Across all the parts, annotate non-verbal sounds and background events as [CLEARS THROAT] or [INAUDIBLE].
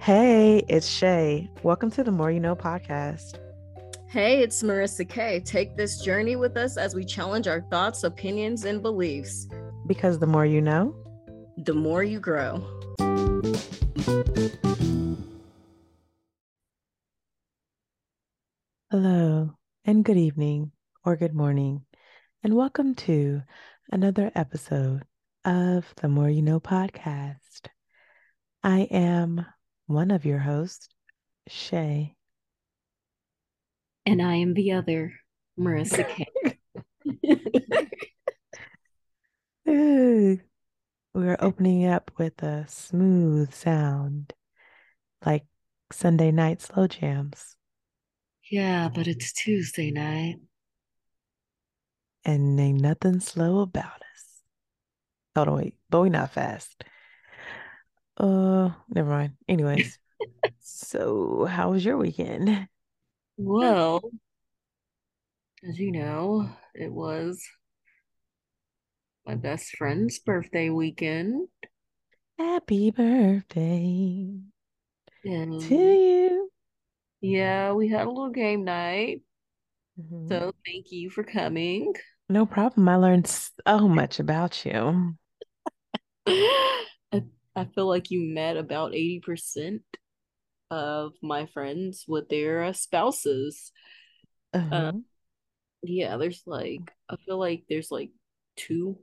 Hey, it's Shay. Welcome to the More You Know podcast. Hey, it's Marissa Kay. Take this journey with us as we challenge our thoughts, opinions, and beliefs. Because the more you know, the more you grow. Hello, and good evening or good morning, and welcome to another episode of the More You Know podcast. I am one of your hosts, Shay. And I am the other, Marissa K. [LAUGHS] We're opening up with a smooth sound, like Sunday night slow jams. Yeah, but it's Tuesday night. And ain't nothing slow about us. Hold on, wait, but we not fast. Uh, never mind. Anyways, [LAUGHS] so how was your weekend? Well, as you know, it was my best friend's birthday weekend. Happy birthday and to you. Yeah, we had a little game night. Mm-hmm. So thank you for coming. No problem. I learned so much about you. [LAUGHS] I feel like you met about 80% of my friends with their uh, spouses. Uh-huh. Uh, yeah, there's like, I feel like there's like two,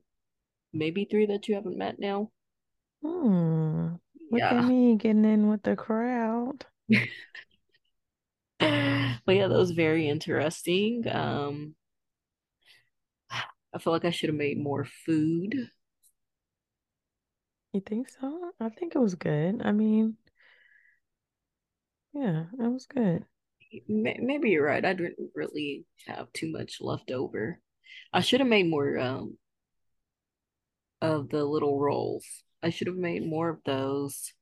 maybe three that you haven't met now. Hmm. Look yeah. at me getting in with the crowd. [LAUGHS] but yeah, that was very interesting. Um, [SIGHS] I feel like I should have made more food you think so? I think it was good. I mean, yeah, it was good. Maybe you're right. I didn't really have too much left over. I should have made more um of the little rolls. I should have made more of those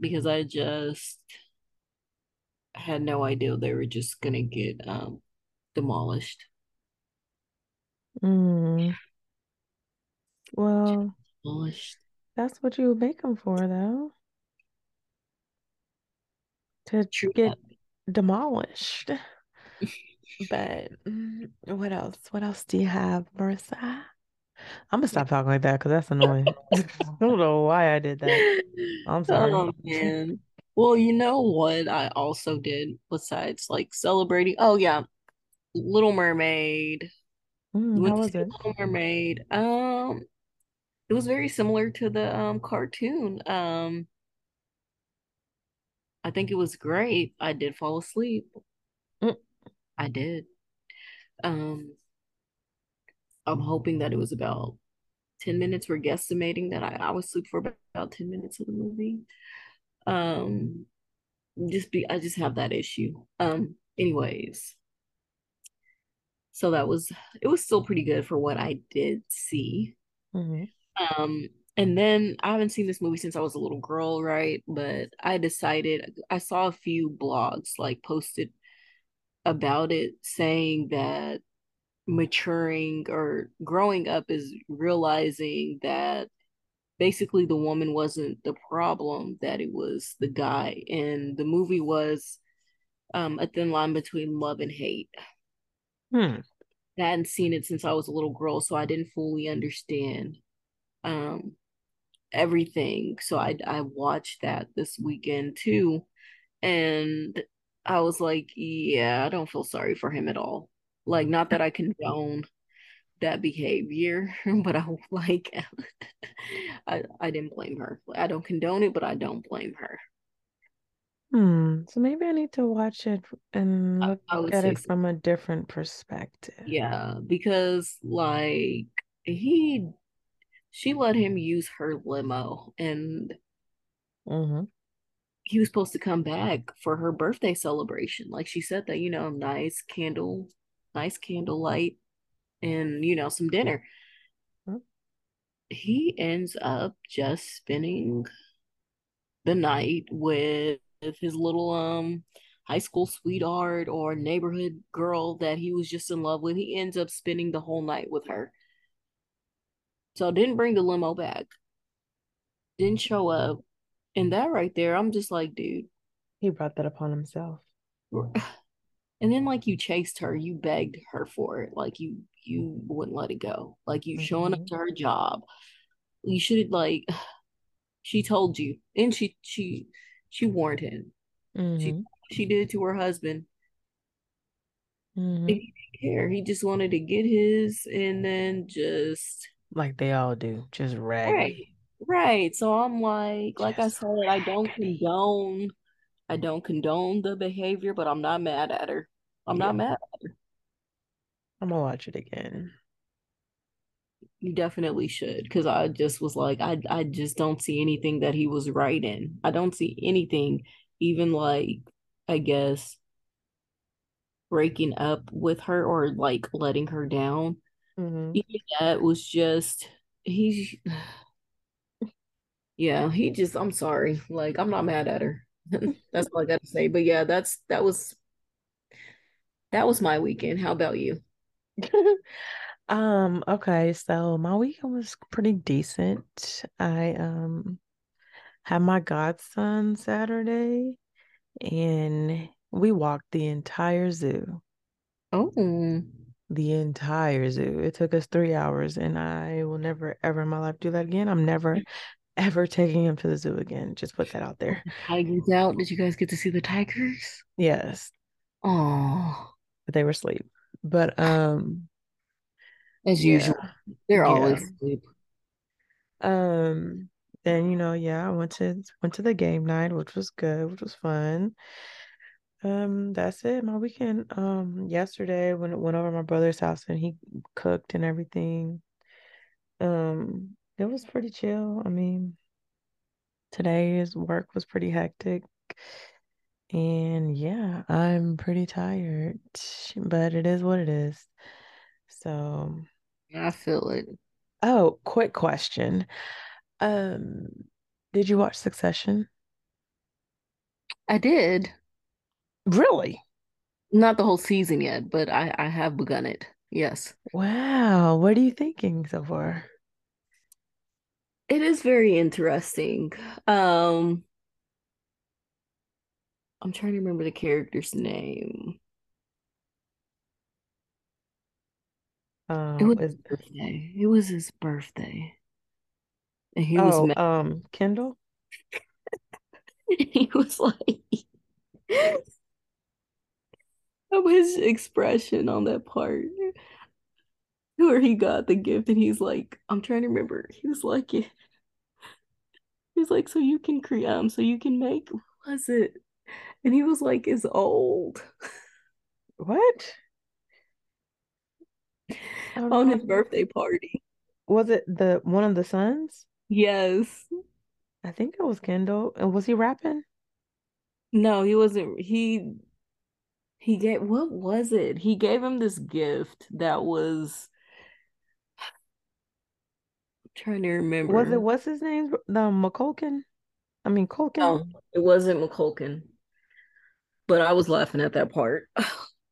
because I just had no idea they were just gonna get um demolished. Mm. Well, demolished. That's what you would make them for, though. To True get that. demolished. [LAUGHS] but mm, what else? What else do you have, Marissa? I'm gonna stop talking like that because that's annoying. [LAUGHS] I don't know why I did that. I'm sorry. Oh man. Well, you know what I also did besides like celebrating? Oh yeah, Little Mermaid. Mm, how was it? Little Mermaid. Um, it was very similar to the um cartoon. Um I think it was great. I did fall asleep. Mm. I did. Um I'm hoping that it was about 10 minutes. We're guesstimating that I, I was asleep for about, about 10 minutes of the movie. Um just be I just have that issue. Um anyways. So that was it was still pretty good for what I did see. Mm-hmm. Um, and then I haven't seen this movie since I was a little girl, right? But I decided I saw a few blogs like posted about it saying that maturing or growing up is realizing that basically the woman wasn't the problem, that it was the guy. And the movie was um, a thin line between love and hate. Hmm. I hadn't seen it since I was a little girl, so I didn't fully understand um everything. So I I watched that this weekend too, and I was like, yeah, I don't feel sorry for him at all. Like, not that I condone that behavior, [LAUGHS] but I like [LAUGHS] I I didn't blame her. I don't condone it, but I don't blame her. Hmm. So maybe I need to watch it and look at it from a different perspective. Yeah, because like he she let him use her limo and mm-hmm. he was supposed to come back for her birthday celebration like she said that you know nice candle nice candlelight and you know some dinner mm-hmm. he ends up just spending the night with his little um high school sweetheart or neighborhood girl that he was just in love with he ends up spending the whole night with her so didn't bring the limo back. Didn't show up. And that right there, I'm just like, dude. He brought that upon himself. [SIGHS] And then like you chased her, you begged her for it. Like you you wouldn't let it go. Like you showing up Mhm. to her job. You should have like [SIGHS] she told you. And she she she warned him. She Mhm. she did it to her husband. And Mhm. he didn't care. He just wanted to get his and then just Like they all do, just right. raggedy. Right. So I'm like, like I Just said, I don't condone I don't condone the behavior, but I'm not mad at her. I'm Yeah. not mad. at her. I'm gonna watch it again. You definitely should, because I just was like, I I just don't see anything that he was right in. I don't see anything, even like, I guess, breaking up with her or like letting her down. Mhm. Even that was just he. Yeah, he just. I'm sorry. Like, I'm not mad at her. [LAUGHS] That's all I got to say. But yeah, that's that was that was my weekend. How about you? [LAUGHS] Um, okay, so my weekend was pretty decent. I um had my godson Saturday and we walked the entire zoo. Oh, The entire zoo. It took us three hours and I will never ever in my life do that again. I'm never [LAUGHS] ever taking him to the zoo again. Just put that out there. [LAUGHS] tigers out. Did you guys get to see the tigers? Yes, Oh, but they were asleep. But um as yeah, usual, they're yeah. always asleep. Um, then you know, yeah, I went to went to the game night, which was good, which was fun. Um, that's it. My weekend, um, yesterday when it went over my brother's house and he cooked and everything. Um, it was pretty chill. I mean, today's work was pretty hectic. And yeah, I'm pretty tired, but it is what it is. So, I feel it. oh, quick question. Um, did you watch Succession? I did. Really? Not the whole season yet, but I I have begun it. Yes. Wow, what are you thinking so far? It is very interesting. Um, I'm trying to remember the character's name. It Um, was is his birthday. It was his birthday. And he was oh, mad. um, Kendall? [LAUGHS] He was like of his expression on that part where he got the gift and he's like, I'm trying to remember. He was like, [LAUGHS] he was like, so you can create, um, so you can make, what was it? And he was like, is old [LAUGHS] What? On his birthday party. Was it the one of the sons? Yes. I think it was Kendall. And was he rapping? No, he wasn't. He he gave what was it? He gave him this gift that was I'm trying to remember. Was it what's his name? The McCulkin? I mean Culkin? No, it wasn't McCulkin, but I was laughing at that part. [LAUGHS]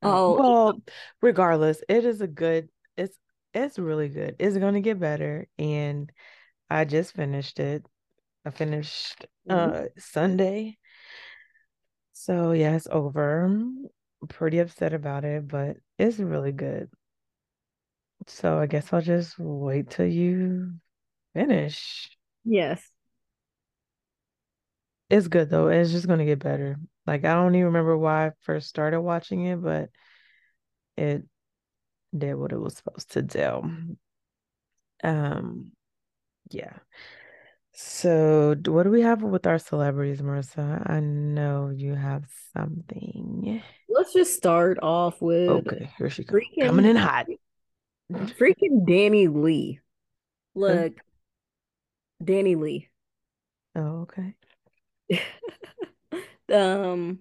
Oh, well, regardless, it is a good, it's it's really good. It's gonna get better. And I just finished it. I finished uh Sunday. So yeah, it's over. Pretty upset about it, but it's really good. So I guess I'll just wait till you finish. yes. It's good though. It's just gonna get better. Like I don't even remember why I first started watching it, but it did what it was supposed to do. Um, yeah. So what do we have with our celebrities, Marissa? I know you have something. Let's just start off with Okay, here she comes. Coming in hot. [LAUGHS] freaking DaniLeigh. Look, DaniLeigh. Oh, okay. [LAUGHS] Um,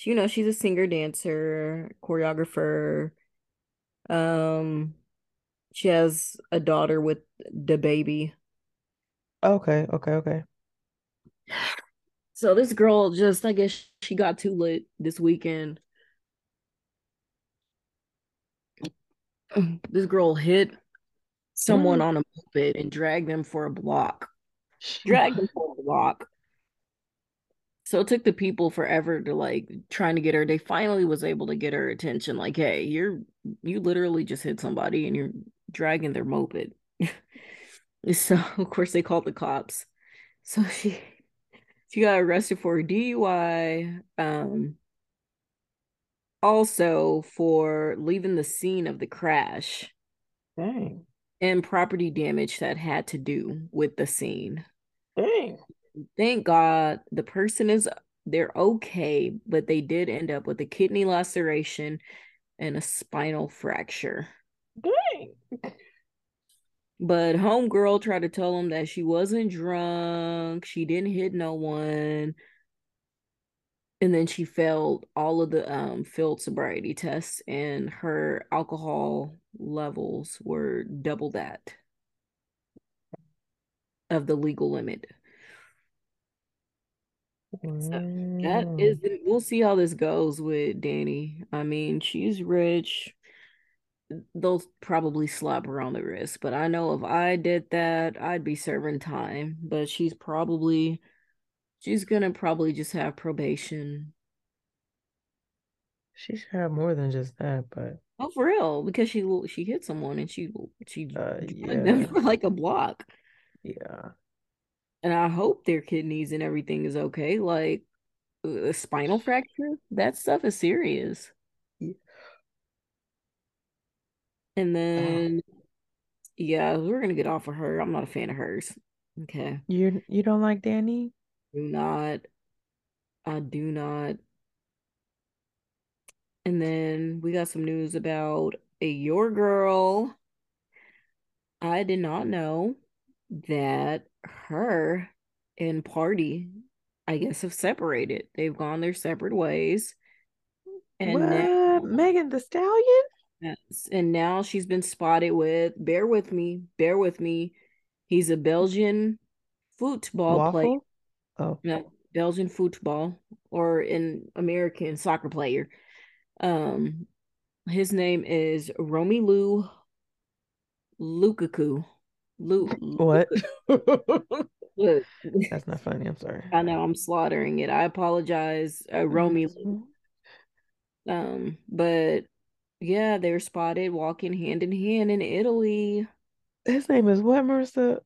you know, she's a singer, dancer, choreographer. Um, she has a daughter with DaBaby. Okay, okay, okay. So this girl just, I guess she got too lit this weekend. [CLEARS THROAT] This girl hit someone Mm, on a moped and dragged them for a block. Dragged them for a block. So it took the people forever to like trying to get her. They finally was able to get her attention. Like, hey, you're you literally just hit somebody and you're dragging their moped. So [LAUGHS] of course they called the cops. So she she got arrested for DUI. Um also for leaving the scene of the crash. Dang. And property damage that had to do with the scene. Dang. Thank God the person is they're okay, but they did end up with a kidney laceration and a spinal fracture. Dang. But homegirl tried to tell him that she wasn't drunk, she didn't hit no one. And then she failed all of the um field sobriety tests and her alcohol levels were double that of the legal limit. So that is we'll see how this goes with Dani. I mean, she's rich. They'll probably slap her on the wrist, but I know if I did that, I'd be serving time. But she's probably she's gonna probably just have probation. She should have more than just that, but oh, for real, because she she hit someone and she she uh, yeah. them [LAUGHS] for like a block. Yeah, and I hope their kidneys and everything is okay. Like a spinal fracture, that stuff is serious. Yeah. And uh-huh. then, oh. yeah, we're gonna get off of her. I'm not a fan of hers. Okay. You you don't like Dani? Do not. I do not. And then we got some news about a your girl. I did not know that her and Pardi, I guess, have separated. They've gone their separate ways. And what? Now, Megan Thee Stallion? Yes. And now she's been spotted with, bear with me, bear with me. He's a Belgian football Waffle? player. Oh. No, Belgian football or an American soccer player. Um, his name is Romelu Lukaku. Luke. What? [LAUGHS] That's not funny. I'm sorry. I know I'm slaughtering it. I apologize, uh, Romy. Um, but yeah, they're spotted walking hand in hand in Italy. His name is what, Marissa?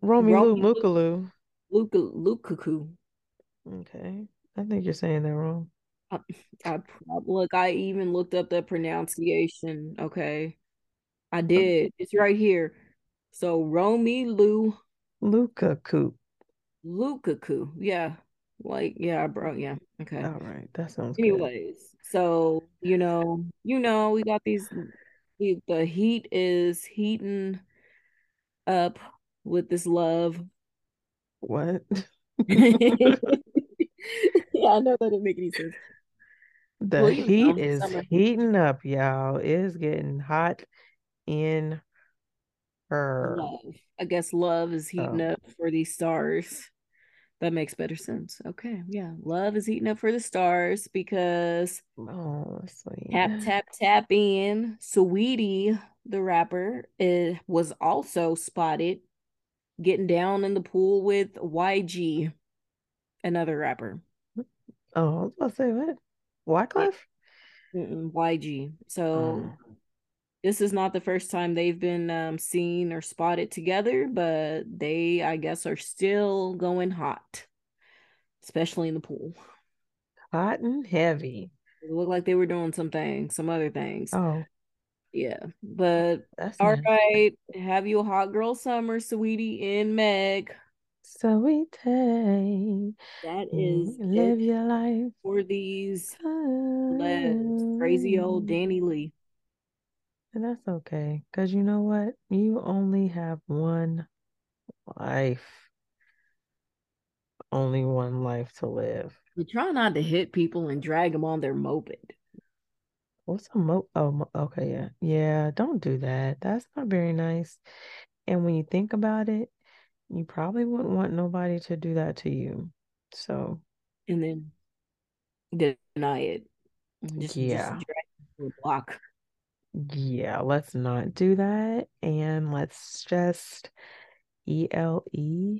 Romy Lu Mukalu. Luka Lukaku. Okay, I think you're saying that wrong. I, I look. I even looked up the pronunciation. Okay, I uh, did. It's right here. So Romy Lou Lukaku. Lukaku. Yeah. Like, yeah, bro. Yeah. Okay. All right. That sounds Anyways, good. so you know, you know, we got these the, the heat is heating up with this love. What? [LAUGHS] [LAUGHS] yeah, I know that didn't make any sense. The well, heat know, is heating up, y'all. It's getting hot in her. Love. I guess love is heating oh. up for these stars. That makes better sense. Okay, yeah, love is heating up for the stars because oh, sweet. tap [SIGHS] tap tap in. Saweetie, the rapper, it was also spotted getting down in the pool with YG, another rapper. Oh, I was about to say what? Wyclef? YG. So oh this is not the first time they've been um, seen or spotted together, but they, I guess, are still going hot, especially in the pool. Hot and heavy. It looked like they were doing some things, some other things. Oh, yeah. But That's all nice. right, have you a hot girl summer, Saweetie, and Meg. Saweetie, that is live your life for these crazy old Danny Lee. And that's okay. Because you know what? You only have one life. Only one life to live. You try not to hit people and drag them on their moped. What's a mo? Oh, okay, yeah, yeah. Don't do that. That's not very nice. And when you think about it, you probably wouldn't want nobody to do that to you. So, and then deny it. Just, yeah. Just block yeah, let's not do that. And let's just ELE.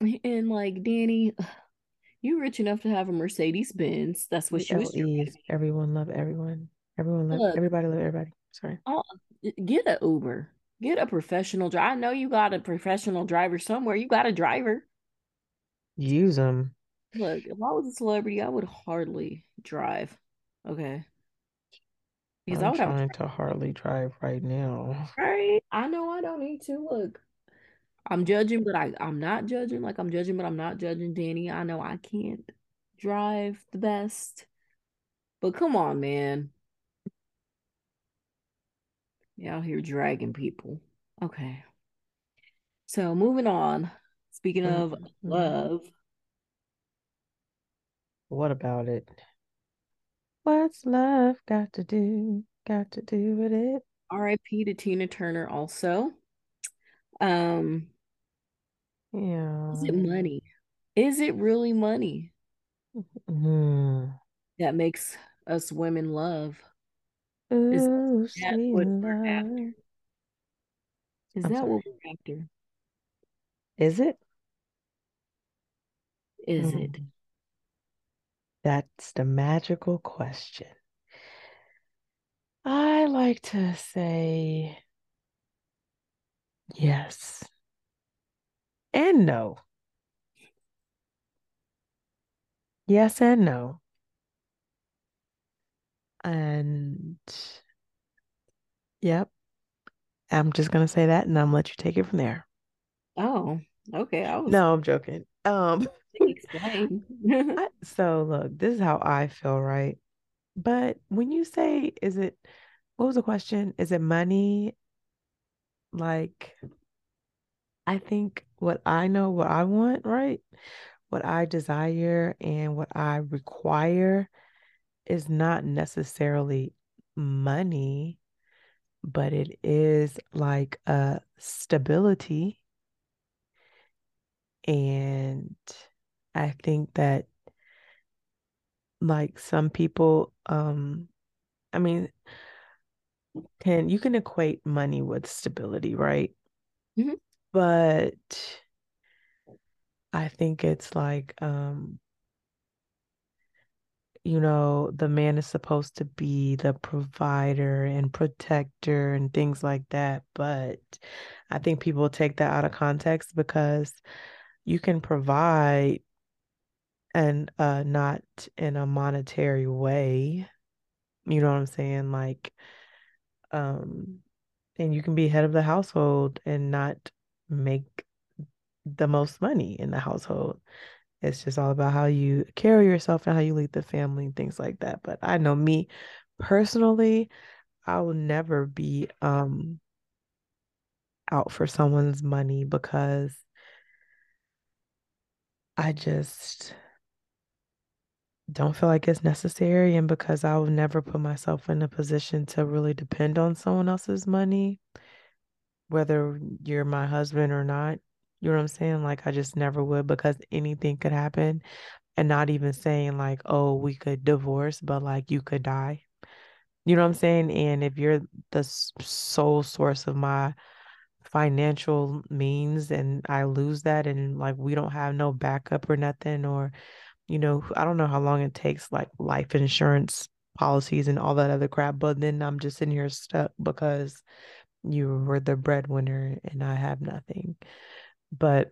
[LAUGHS] And like Dani, [SIGHS] You rich enough to have a Mercedes Benz. That's what she was. Everyone love everyone. Everyone love Look, everybody love everybody. Sorry. oh, get an Uber. Get a professional driver. I know you got a professional driver somewhere. You got a driver. Use them. Look, if I was a celebrity, I would hardly drive. Okay. Because I I'm have trying to hardly drive right now. right. I know I don't need to. Look, I'm judging, but I, I'm not judging. Like I'm judging, but I'm not judging Dani. I know I can't drive the best. But come on, man. Out here dragging people. Okay. So moving on. Speaking of Mhm. love, What about it? What's love got to do? Got to do with it? RIP to Tina Turner also. Um, Yeah. is it money? Is it really money Hmm. that makes us women love? Ooh, that what we're after? Is I'm that what we're after? Is it? Is it? That's the magical question. I like to say yes and no. Yes and no. And yep, I'm just gonna say that and I'm gonna let you take it from there. Oh, okay. I was No, I'm joking. Um, [LAUGHS] explain. [LAUGHS] I, so look, this is how I feel, right? But when you say, is it, what was the question? Is it money? Like, I think what I know, what I want, right? What I desire and what I require is not necessarily money, but it is like a stability. And I think that like some people, um, I mean, can you can equate money with stability, right? Mhm. But I think it's like, um, you know, the man is supposed to be the provider and protector and things like that. But I think people take that out of context because you can provide and uh not in a monetary way. You know what I'm saying? Like, um, and you can be head of the household and not make the most money in the household. It's just all about how you carry yourself and how you lead the family and things like that. But I know me personally, I will never be um out for someone's money because I just don't feel like it's necessary and because I will never put myself in a position to really depend on someone else's money, whether you're my husband or not. You know what I'm saying? Like I just never would because anything could happen. And not even saying like, oh, we could divorce, but like you could die. You know what I'm saying? And if you're the sole source of my financial means and I lose that and like we don't have no backup or nothing, or, you know, I don't know how long it takes like life insurance policies and all that other crap, but then I'm just in here stuck because you were the breadwinner and I have nothing. But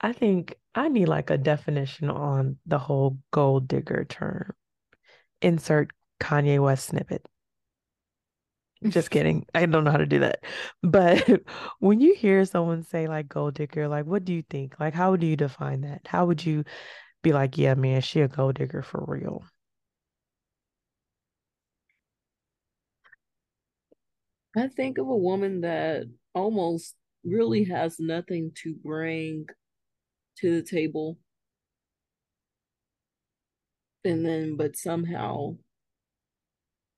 I think I need like a definition on the whole gold digger term. Insert Kanye West snippet. Just kidding. I don't know how to do that. But [LAUGHS] when you hear someone say like gold digger, like what do you think? Like how do you define that? How would you be like, yeah, man, she a gold digger for real? I think of a woman that almost really has nothing to bring to the table. And then, but somehow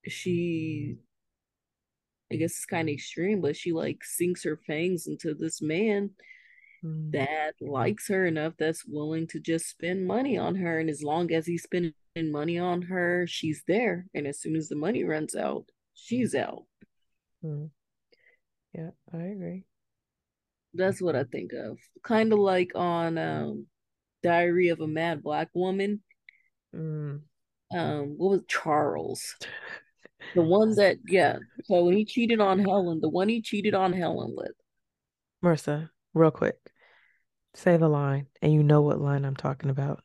she, I guess it's kind of extreme, but she like sinks her fangs into this man Mm, that likes her enough that's willing to just spend money on her. And as long as he's spending money on her, she's there. And as soon as the money runs out, she's out. mm. Yeah, I agree. That's what I think of. Kind of like on um Diary of a Mad Black Woman. Mm. Um, what was Charles? [LAUGHS] The one that yeah. So when he cheated on Helen, the one he cheated on Helen with. Marissa, real quick, say the line, and you know what line I'm talking about.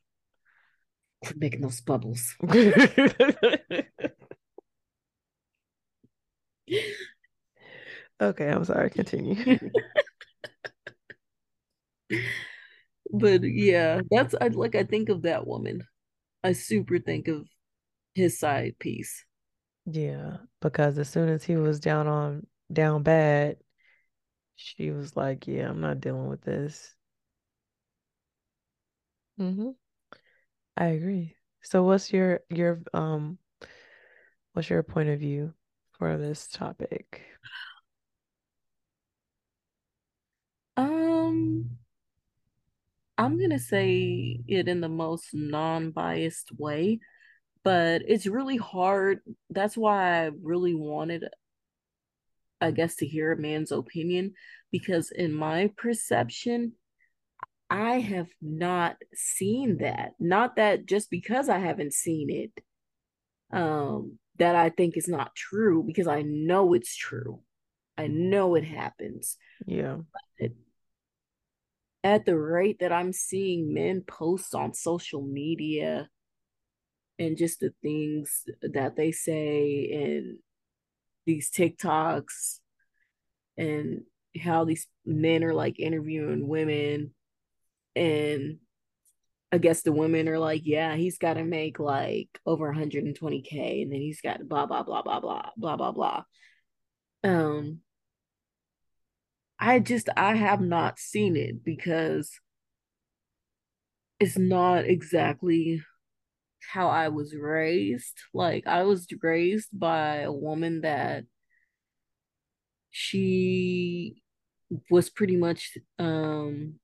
Quit making those bubbles. [LAUGHS] okay, I'm sorry. Continue. [LAUGHS] but yeah, that's I like I think of that woman. I super think of his side piece. Yeah, because as soon as he was down on down bad, she was like, "Yeah, I'm not dealing with this." Mm-hmm. I agree. So, what's your your um, what's your point of view for this topic? Um, I'm gonna say it in the most non-biased way, but it's really hard. That's why I really wanted, I guess, to hear a man's opinion because in my perception, I have not seen that. Not that just because I haven't seen it, um, that I think is not true because I know it's true. I know it happens. Yeah. But at the rate that I'm seeing men post on social media and just the things that they say and these TikToks and how these men are like interviewing women and I guess the women are like, yeah, he's got to make like over 120k, and then he's got blah blah blah blah blah blah blah blah. Um, I just I have not seen it because it's not exactly how I was raised. Like I was raised by a woman that she was pretty much um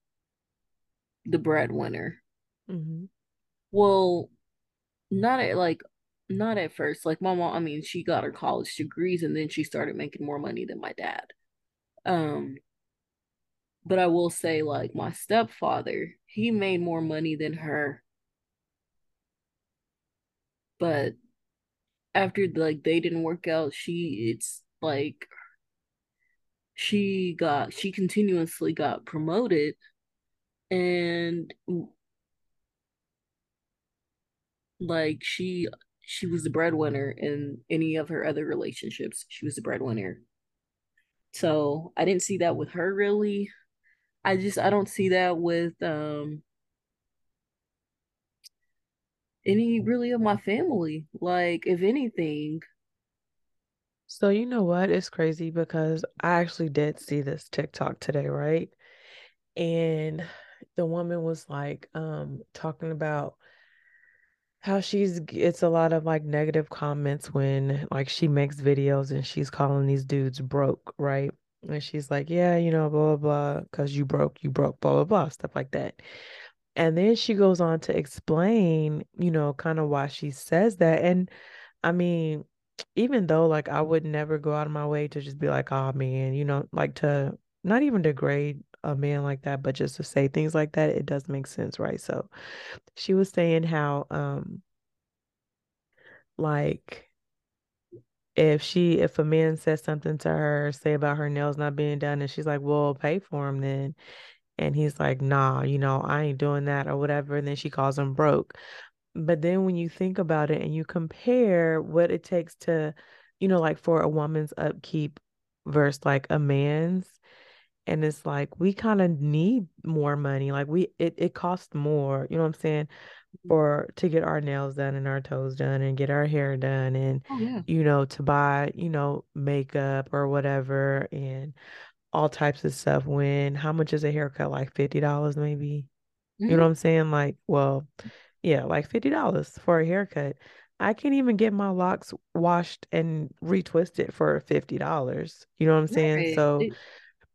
the breadwinner. Mm-hmm. Well, not at like not at first. Like my mom, I mean, she got her college degrees and then she started making more money than my dad. Um but I will say like my stepfather, he made more money than her. But after like they didn't work out, she it's like she got she continuously got promoted and like she she was the breadwinner in any of her other relationships. She was the breadwinner. So i didn't see that with her really. I just i don't see that with um any really of my family like if anything so you know what it's crazy because i actually did see this tiktok today right and the woman was like um talking about how she's it's a lot of like negative comments when like she makes videos and she's calling these dudes broke, right? And she's like, yeah, you know, blah blah blah, because you broke, you broke, blah blah blah, stuff like that. And then she goes on to explain, you know, kind of why she says that. And I mean, even though like I would never go out of my way to just be like, oh man, you know, like to not even degrade a man like that, but just to say things like that, it does make sense, right? So she was saying how um like if she if a man says something to her, say about her nails not being done, and she's like, Well, pay for them then. And he's like, nah, you know, I ain't doing that or whatever. And then she calls him broke. But then when you think about it and you compare what it takes to, you know, like for a woman's upkeep versus like a man's, and it's like we kind of need more money like we it, it costs more you know what i'm saying mm-hmm. for to get our nails done and our toes done and get our hair done and oh, yeah. you know to buy you know makeup or whatever and all types of stuff when how much is a haircut like $50 maybe mm-hmm. you know what i'm saying like well yeah like $50 for a haircut I can't even get my locks washed and retwisted for $50. You know what I'm saying? Right. So it,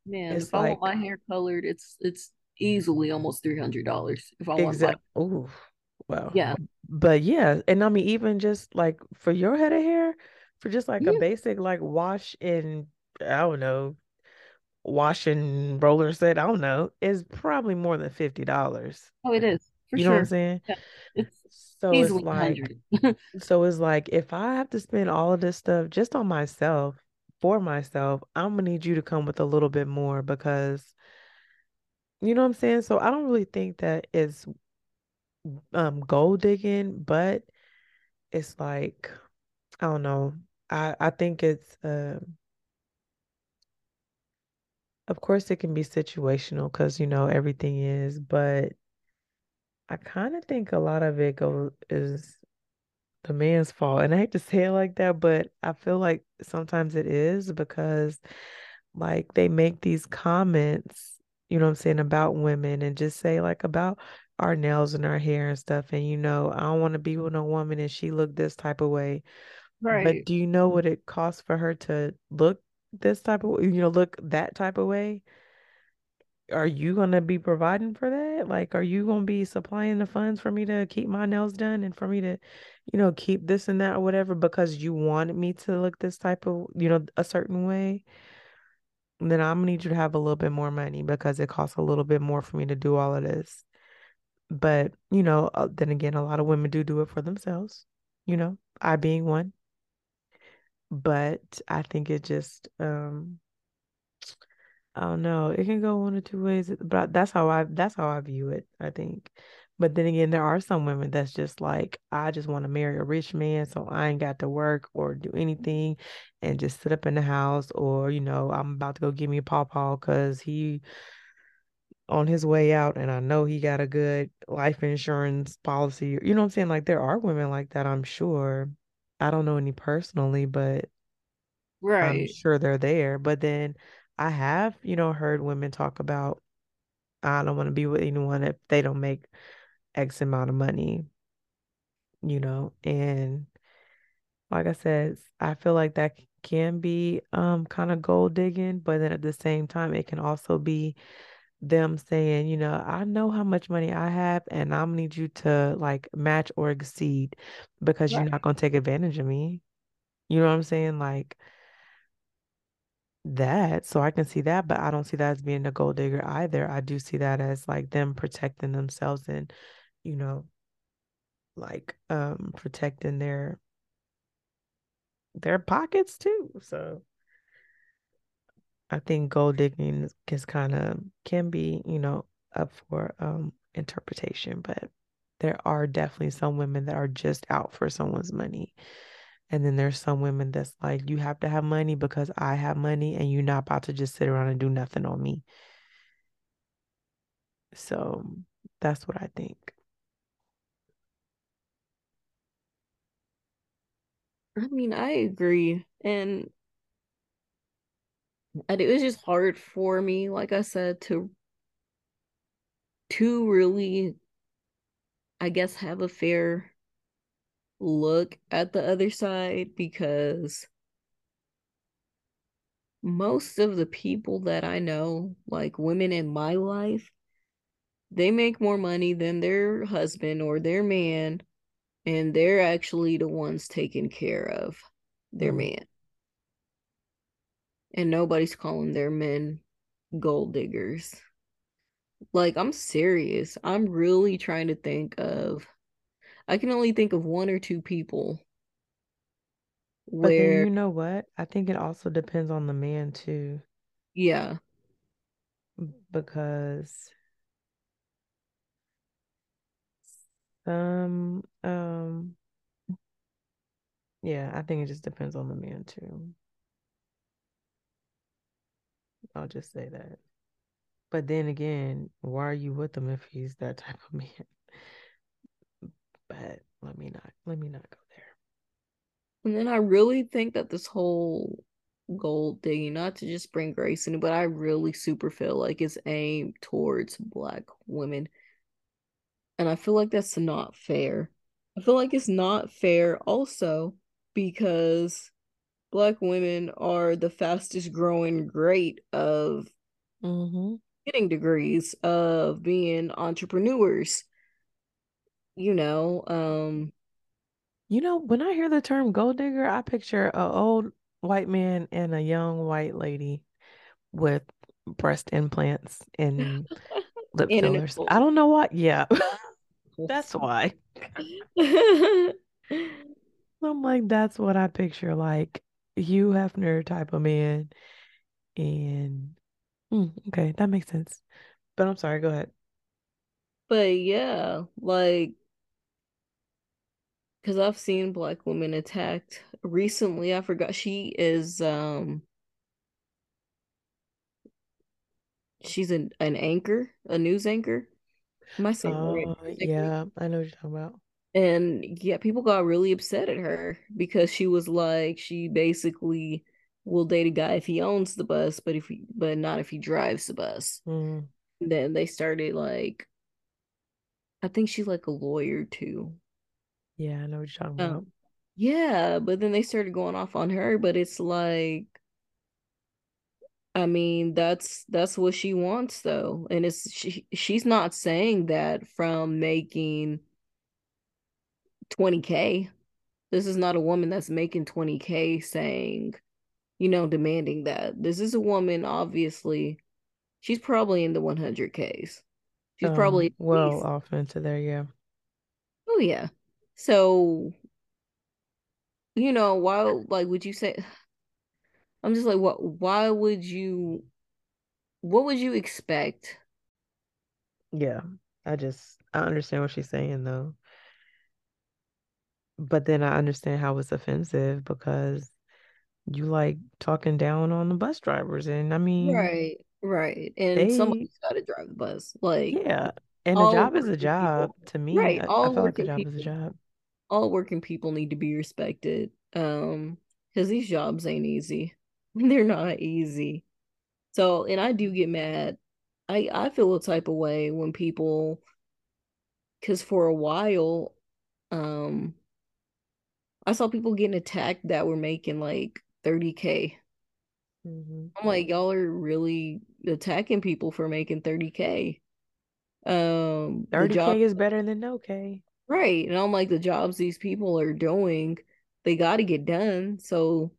Man, it's if I like, want my hair colored, it's it's easily almost three hundred dollars. If I exactly. want like, oh, well, yeah. But yeah, and I mean, even just like for your head of hair, for just like yeah. a basic like wash and I don't know, wash and roller set, I don't know, is probably more than fifty dollars. Oh, it is. for you know what I'm saying? Yeah. It's So it's like [LAUGHS] so it's like if I have to spend all of this stuff just on myself for myself, I'm gonna need you to come with a little bit more because you know what I'm saying? So I don't really think that it's um gold digging, but it's like I don't know. I I think it's uh of course it can be situational because you know everything is, but I kind of think a lot of it go is the man's fault. And I hate to say it like that, but I feel like sometimes it is because like they make these comments, you know what I'm saying, about women and just say like about our nails and our hair and stuff. And you know, I don't want to be with a woman and she look this type of way. Right. But do you know what it costs for her to look this type of, you know, look that type of way? Are you gonna be providing for that? Like, are you gonna be supplying the funds for me to keep my nails done and for me to, you know, keep this and that or whatever because you wanted me to look this type of, you know, a certain way? Then I'm gonna need you to have a little bit more money because it costs a little bit more for me to do all of this. But, you know, uh, then again, a lot of women do do it for themselves, you know, I being one. But I think it just, um, I don't know. It can go one or two ways, but that's how I that's how I view it, I think. But then again, there are some women that's just like, I just want to marry a rich man, so I ain't got to work or do anything and just sit up in the house, or you know, I'm about to go give me a pawpaw because he on his way out and I know he got a good life insurance policy. You know what I'm saying? Like there are women like that, I'm sure. I don't know any personally, but I'm Right. sure they're there. But then I have, you know, heard women talk about I don't want to be with anyone if they don't make X amount of money, you know. And like I said, I feel like that can be um kind of gold digging, but then at the same time it can also be them saying, you know, I know how much money I have and I'm need you to like match or exceed because you're not gonna take advantage of me. You know what I'm saying? Like that. So I can see that, but I don't see that as being a gold digger either. I do see that as like them protecting themselves and, you know, like um protecting their their pockets too. So I think gold digging is, kind of can be, you know, up for um interpretation, but there are definitely some women that are just out for someone's money. And then there's some women that's like, you have to have money because I have money and you're not about to just sit around and do nothing on me. So that's what I think. I mean, I agree. And and it was just hard for me, like I said, to to really, I guess, have a fair look at the other side because most of the people that I know, like women in my life, they make more money than their husband or their man, and they're actually the ones taking care of their Mm. man. And nobody's calling their men gold diggers. Like, I'm serious. I'm really trying to think of, I can only think of one or two people But then where, you know what? I think it also depends on the man too, yeah, because some um yeah, I think it just depends on the man too. I'll just say that. But then again, why are you with him if he's that type of [LAUGHS] man? But let me not let me not go there. And then I really think that this whole gold digging, not to just bring Grace in, but I really super feel like it's aimed towards black women. And I feel like that's not fair. I feel like it's not fair also because black women are the fastest growing rate of Mm-hmm. getting degrees, of being entrepreneurs, you know. Um You know, when I hear the term gold digger, I picture a old white man and a young white lady with breast implants and [LAUGHS] lip and an fillers. I don't know what. Yeah. [LAUGHS] That's why. [LAUGHS] I'm like, that's what I picture, like Hugh Hefner type of man. And mm, okay, that makes sense. But I'm sorry, go ahead. But yeah, like, because I've seen black women attacked recently. I forgot she is um she's an, an anchor, a news anchor. Am I saying Oh, right? yeah, I know what you're talking about. And yeah, people got really upset at her because she was like, she basically will date a guy if he owns the bus, but if he, but not if he drives the bus. Mm, then they started like, I think she's like a lawyer too. yeah, I know what you're talking about. Um, yeah, but then they started going off on her, but it's like, I mean, that's that's what she wants though. And it's she she's not saying that from making 20k. This is not a woman that's making 20k saying, you know, demanding that. This is a woman obviously she's probably in the 100ks. She's probably Um, at well least off into there, yeah. Oh yeah. So, you know, why like would you say I'm just like what why would you what would you expect? Yeah. I just I understand what she's saying though. But then I understand how it's offensive because you like talking down on the bus drivers. And I mean, Right, right. And they, somebody's got to drive the bus. Like yeah. And a job is a job people. to me. Right, I, I all feel like a working job is a people. job. All working people need to be respected. Um, because these jobs ain't easy. [LAUGHS] They're not easy. So, and I do get mad. I I feel a type of way when people because for a while, um, I saw people getting attacked that were making like 30k. hmm I'm like, y'all are really attacking people for making 30k. Um, 30K job, is better than no K. right? And I'm like, the jobs these people are doing, they got to get done. So,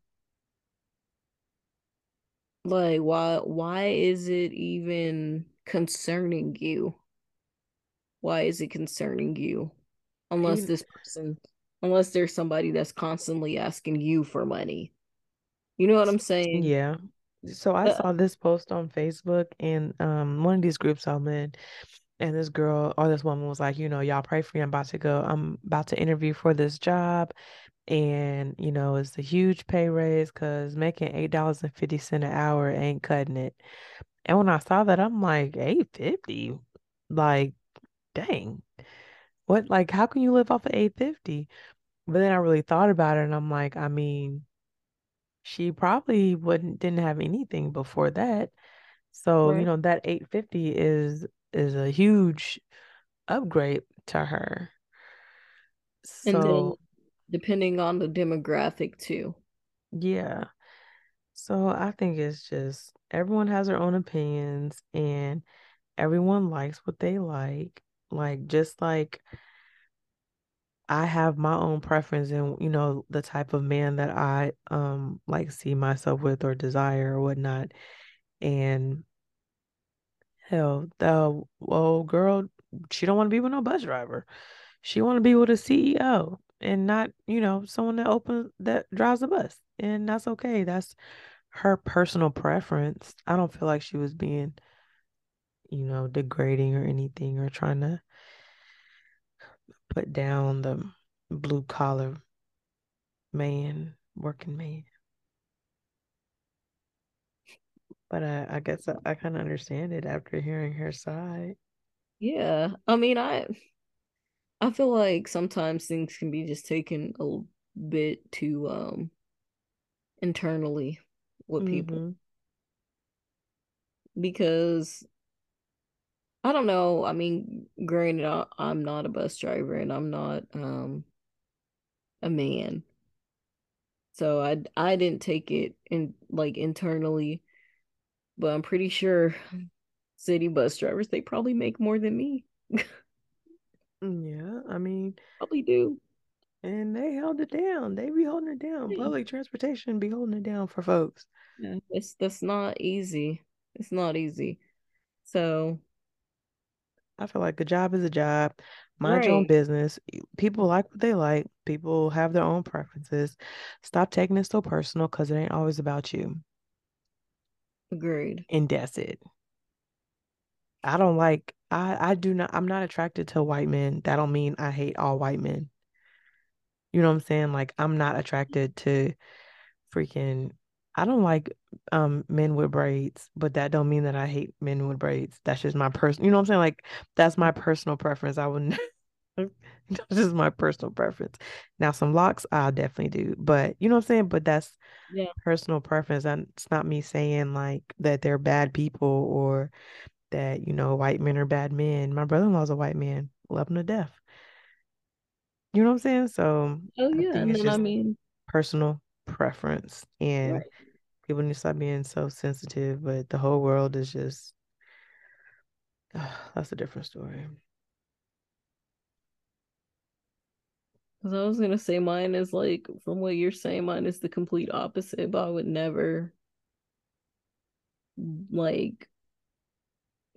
like, why why is it even concerning you? Why is it concerning you? Unless this person, unless there's somebody that's constantly asking you for money. You know what I'm saying? yeah. So I Uh, saw this post on Facebook and um one of these groups I'm in, and this girl or this woman was like, you know, y'all pray for me. I'm about to go. I'm about to interview for this job. And, you know, it's a huge pay raise because making eight dollars and fifty cent an hour ain't cutting it. And when I saw that, I'm like, eight fifty? Like, dang. What like how can you live off of 850? But then I really thought about it and I'm like, I mean, she probably wouldn't didn't have anything before that. So, you know, that 850 is is a huge upgrade to her. And then So, depending on the demographic too. yeah. So I think it's just everyone has their own opinions and everyone likes what they like. Like just like I have my own preference and you know, the type of man that I um like see myself with or desire or whatnot. And hell, the well girl, she don't want to be with no bus driver. She want to be with a CEO and not, you know, someone that opens that drives a bus. And that's okay. That's her personal preference. I don't feel like she was being, you know, degrading or anything or trying to put down the blue collar man, working man. But I, I guess I, I kind of understand it after hearing her side. Yeah. I mean, I I feel like sometimes things can be just taken a bit too um internally with people Mm-hmm. because I don't know. I mean, granted, I, I'm not a bus driver and I'm not um a man. So I I didn't take it in like internally, but I'm pretty sure city bus drivers they probably make more than me. Yeah, I mean, [LAUGHS] Probably do. and they held it down. They be holding it down. Yeah. Public transportation be holding it down for folks. Yeah. It's that's not easy. It's not easy. So I feel like a job is a job, Mind your own business. People like what they like. People have their own preferences. Stop taking it so personal because it ain't always about you. Agreed. And that's it. I don't like I I do not I'm not attracted to white men. That don't mean I hate all white men. You know what I'm saying? Like I'm not attracted to freaking I don't like um men with braids, but that don't mean that I hate men with braids. That's just my person. You know what I'm saying? Like that's my personal preference. I would [LAUGHS] that's just my personal preference. Now some locks I'll definitely do, but you know what I'm saying? But that's Yeah. personal preference. And it's not me saying like that they're bad people or that, you know, white men are bad men. My brother-in-law's a white man. Love him to death. You know what I'm saying? So Oh yeah. think And then I mean, personal preference and right. people need to stop being so sensitive, but the whole world is just [SIGHS] that's a different story. Because I was gonna say mine is like from what you're saying, mine is the complete opposite, but I would never like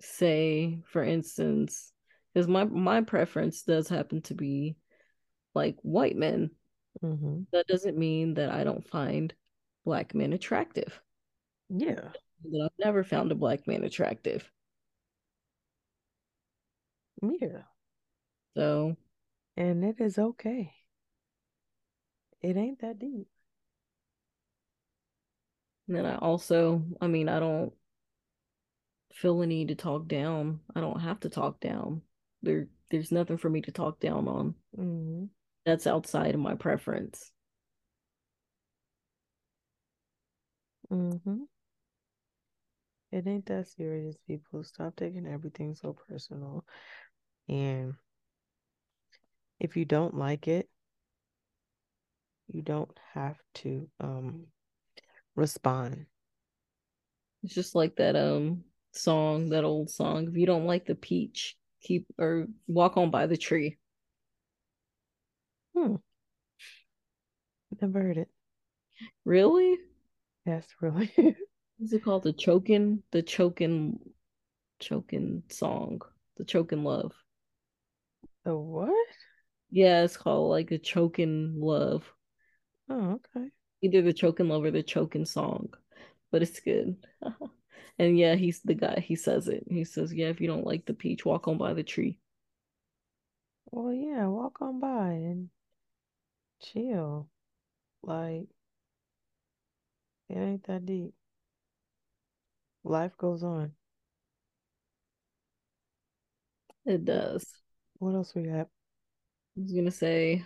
say, for instance, because my my preference does happen to be like white men. Hmm That doesn't mean that I don't find black men attractive. Yeah. That I've never found a black man attractive. Yeah. So And it is okay. It ain't that deep. and then I also, I mean, I don't feel a need to talk down. I don't have to talk down. There, there's nothing for me to talk down on. hmm That's outside of my preference. hmm It ain't that serious, people. Stop taking everything so personal. And if you don't like it, you don't have to um respond. It's just like that um song, that old song. If you don't like the peach, keep or walk on by the tree. Hmm. Never heard it. Really? Yes, really [LAUGHS] What's it called? The choking, the choking, choking song, the choking love. the what? Yeah, it's called like a choking love. Oh, okay. Either the choking love or the choking song, but it's good. [LAUGHS] and yeah, he's the guy. He says it. He says, "Yeah, if you don't like the peach, walk on by the tree." Well, yeah, walk on by and chill. Like, it ain't that deep. Life goes on. It does. What else we got? I was gonna say,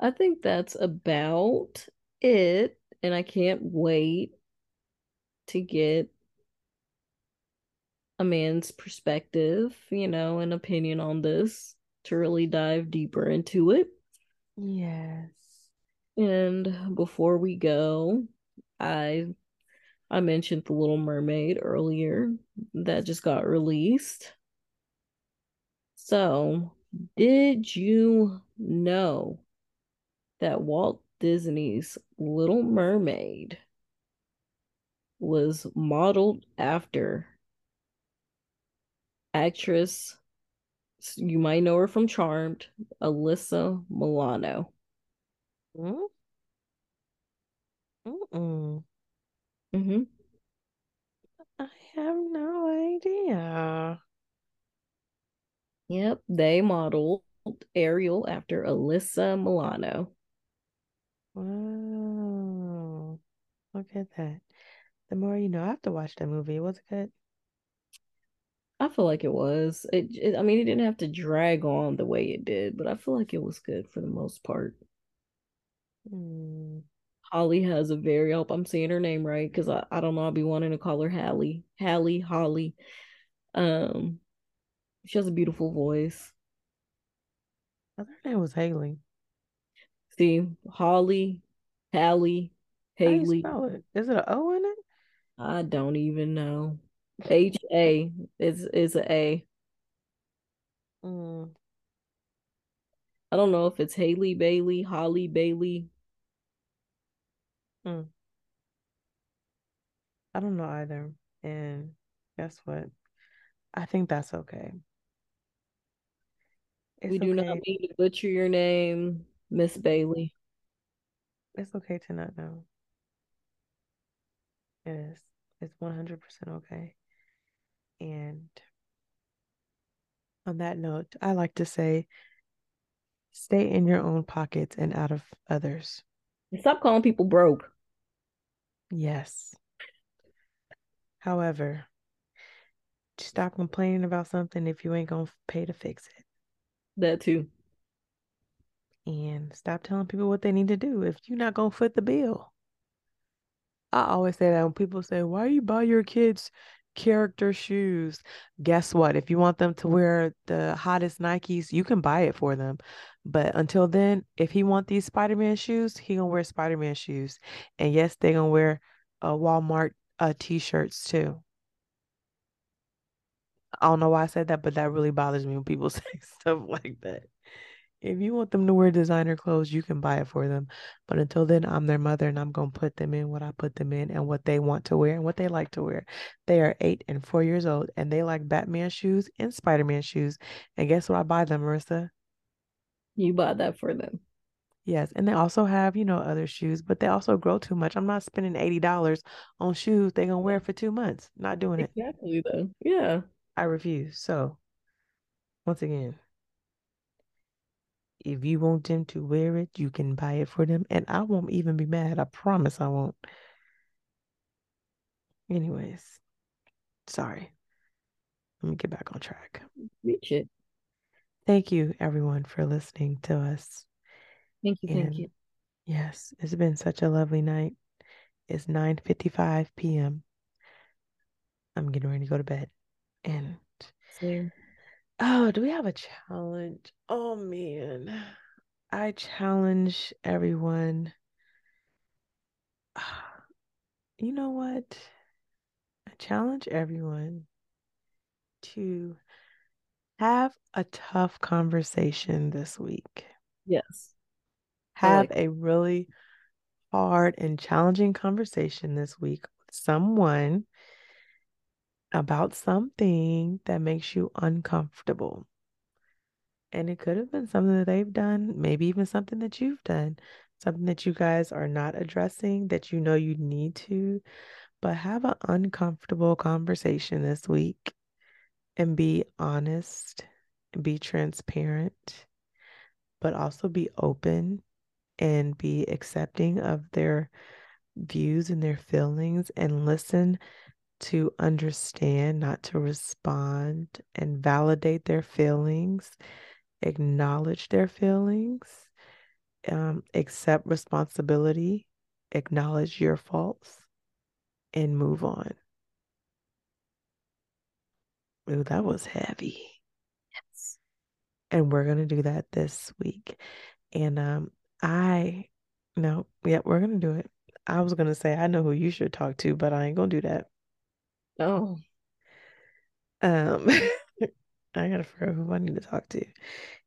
I think that's about it, and I can't wait to get a man's perspective, you know, an opinion on this to really dive deeper into it. Yes. And before we go, I I mentioned The Little Mermaid earlier. That just got released. So, did you know that Walt Disney's Little Mermaid was modeled after actress, you might know her from Charmed, Alyssa Milano? Mm? Mm-mm. Mm-hmm. I have no idea. Yep, they modeled Ariel after Alyssa Milano. Wow. Look at that. The more you know. I have to watch that movie. Was it good? I feel like it was. It, it, I mean, it didn't have to drag on the way it did, but I feel like it was good for the most part. Hmm. Holly has a very, I hope I'm saying her name right because I, I don't know. I'll be wanting to call her Hallie. Hallie, Holly. Um, she has a beautiful voice. I thought her name was Haley. See, Holly, Hallie, Haley. How you spell it? Is it an O in it? I don't even know. H A is is a A. Mm. I don't know if it's Haley Bailey, Holly Bailey. Mm. I don't know either. And guess what? I think that's okay. It's we do not mean to butcher your name, Miss Bailey. It's okay to not know. It is. It's 100% okay. And on that note, I like to say stay in your own pockets and out of others. Stop calling people broke. Yes. However, stop complaining about something if you ain't going to pay to fix it. That too. And stop telling people what they need to do if you're not going to foot the bill. I always say that when people say, Why you buy your kids character shoes? Guess what? If you want them to wear the hottest Nikes, you can buy it for them. But until then, if he want these Spider-Man shoes, he gonna wear Spider-Man shoes. And yes, they gonna wear uh, Walmart uh, t-shirts too. I don't know why I said that, but that really bothers me when people [LAUGHS] say stuff like that. If you want them to wear designer clothes, you can buy it for them. But until then, I'm their mother and I'm going to put them in what I put them in and what they want to wear and what they like to wear. They are eight and four years old and they like Batman shoes and Spider Man shoes. And guess what I buy them, Marissa? You buy that for them. Yes. And they also have, you know, other shoes, but they also grow too much. I'm not spending $80 on shoes they're going to wear for two months. Not doing it. Exactly, though. Yeah. I refuse. So, once again, if you want them to wear it, you can buy it for them. And I won't even be mad. I promise I won't. Anyways, sorry. Let me get back on track. Reach it. Thank you, everyone, for listening to us. Thank you. Thank you. Yes, it's been such a lovely night. It's 9:55 p.m. I'm getting ready to go to bed. And Same. Oh, do we have a challenge? Oh man. I challenge everyone. [SIGHS] You know what? I challenge everyone to have a tough conversation this week. Yes. Have like a really hard and challenging conversation this week with someone about something that makes you uncomfortable. And it could have been something that they've done, maybe even something that you've done, something that you guys are not addressing that you know you need to. But have an uncomfortable conversation this week and be honest, be transparent, but also be open and be accepting of their views and their feelings and listen to understand, not to respond, and validate their feelings, acknowledge their feelings, um, accept responsibility, acknowledge your faults, and move on. Ooh, that was heavy. Yes. And we're going to do that this week. And um, I, no, yeah, we're going to do it. I was going to say, I know who you should talk to, but I ain't going to do that. Oh. Um, [LAUGHS] I gotta figure out who I need to talk to.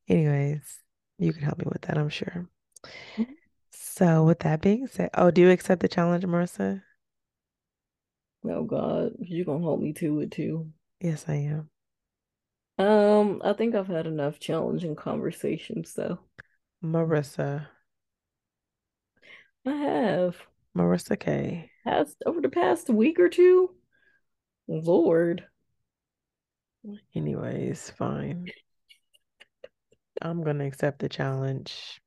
Anyways, you can help me with that, I'm sure. Mm-hmm. So, with that being said, oh, do you accept the challenge, Marissa? Oh God, you're gonna hold me to it too. Yes, I am. Um, I think I've had enough challenging conversations though. Marissa. I have. Marissa K. Past over the past week or two. Lord. Anyways, fine. I'm gonna accept the challenge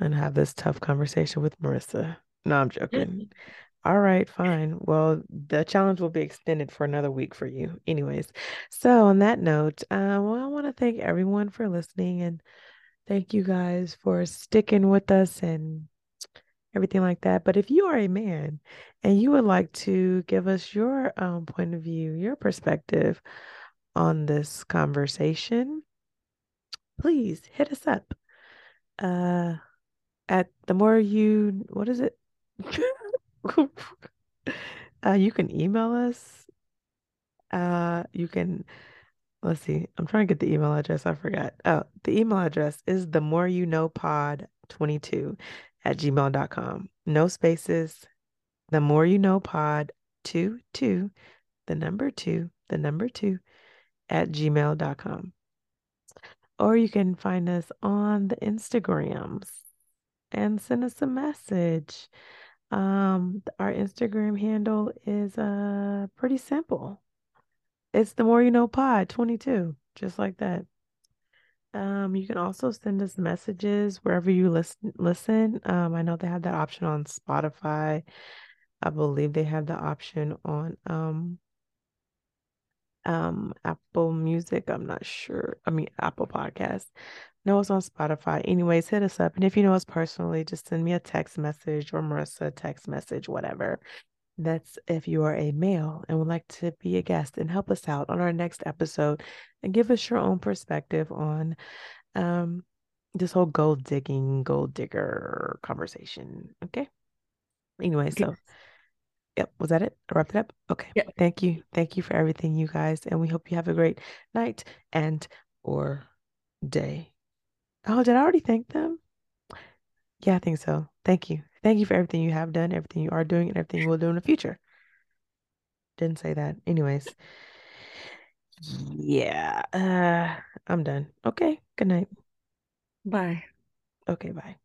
and have this tough conversation with Marissa. No, I'm joking. [LAUGHS] All right, fine. Well, the challenge will be extended for another week for you. Anyways, so on that note, uh, well, I want to thank everyone for listening and thank you guys for sticking with us and everything like that. But if you are a man and you would like to give us your um, point of view, your perspective on this conversation, please hit us up. Uh, at the more you, what is it? [LAUGHS] uh, you can email us. Uh, you can, let's see, I'm trying to get the email address. I forgot. Oh, the email address is the more you know pod 22 at gmail.com. No spaces. The more you know pod 22, the number two, the number two at gmail.com. or you can find us on the Instagrams and send us a message. Um, our Instagram handle is uh pretty simple. It's the more you know pod 22, just like that. Um, you can also send us messages wherever you listen listen. Um, I know they have that option on Spotify. I believe they have the option on um um Apple Music. I'm not sure. I mean Apple Podcasts. No, it's on Spotify. Anyways, hit us up. And if you know us personally, just send me a text message or Marissa a text message, whatever. That's if you are a male and would like to be a guest and help us out on our next episode and give us your own perspective on um this whole gold digging, gold digger conversation. Okay. Anyway, so yep, was that it? I wrapped it up? Okay. Yep. Thank you. Thank you for everything, you guys. And we hope you have a great night and or day. Oh, did I already thank them? Yeah, I think so. Thank you. Thank you for everything you have done, everything you are doing, and everything you will do in the future. Didn't say that. Anyways. Yeah. Uh, I'm done. Okay. Good night. Bye. Okay, bye.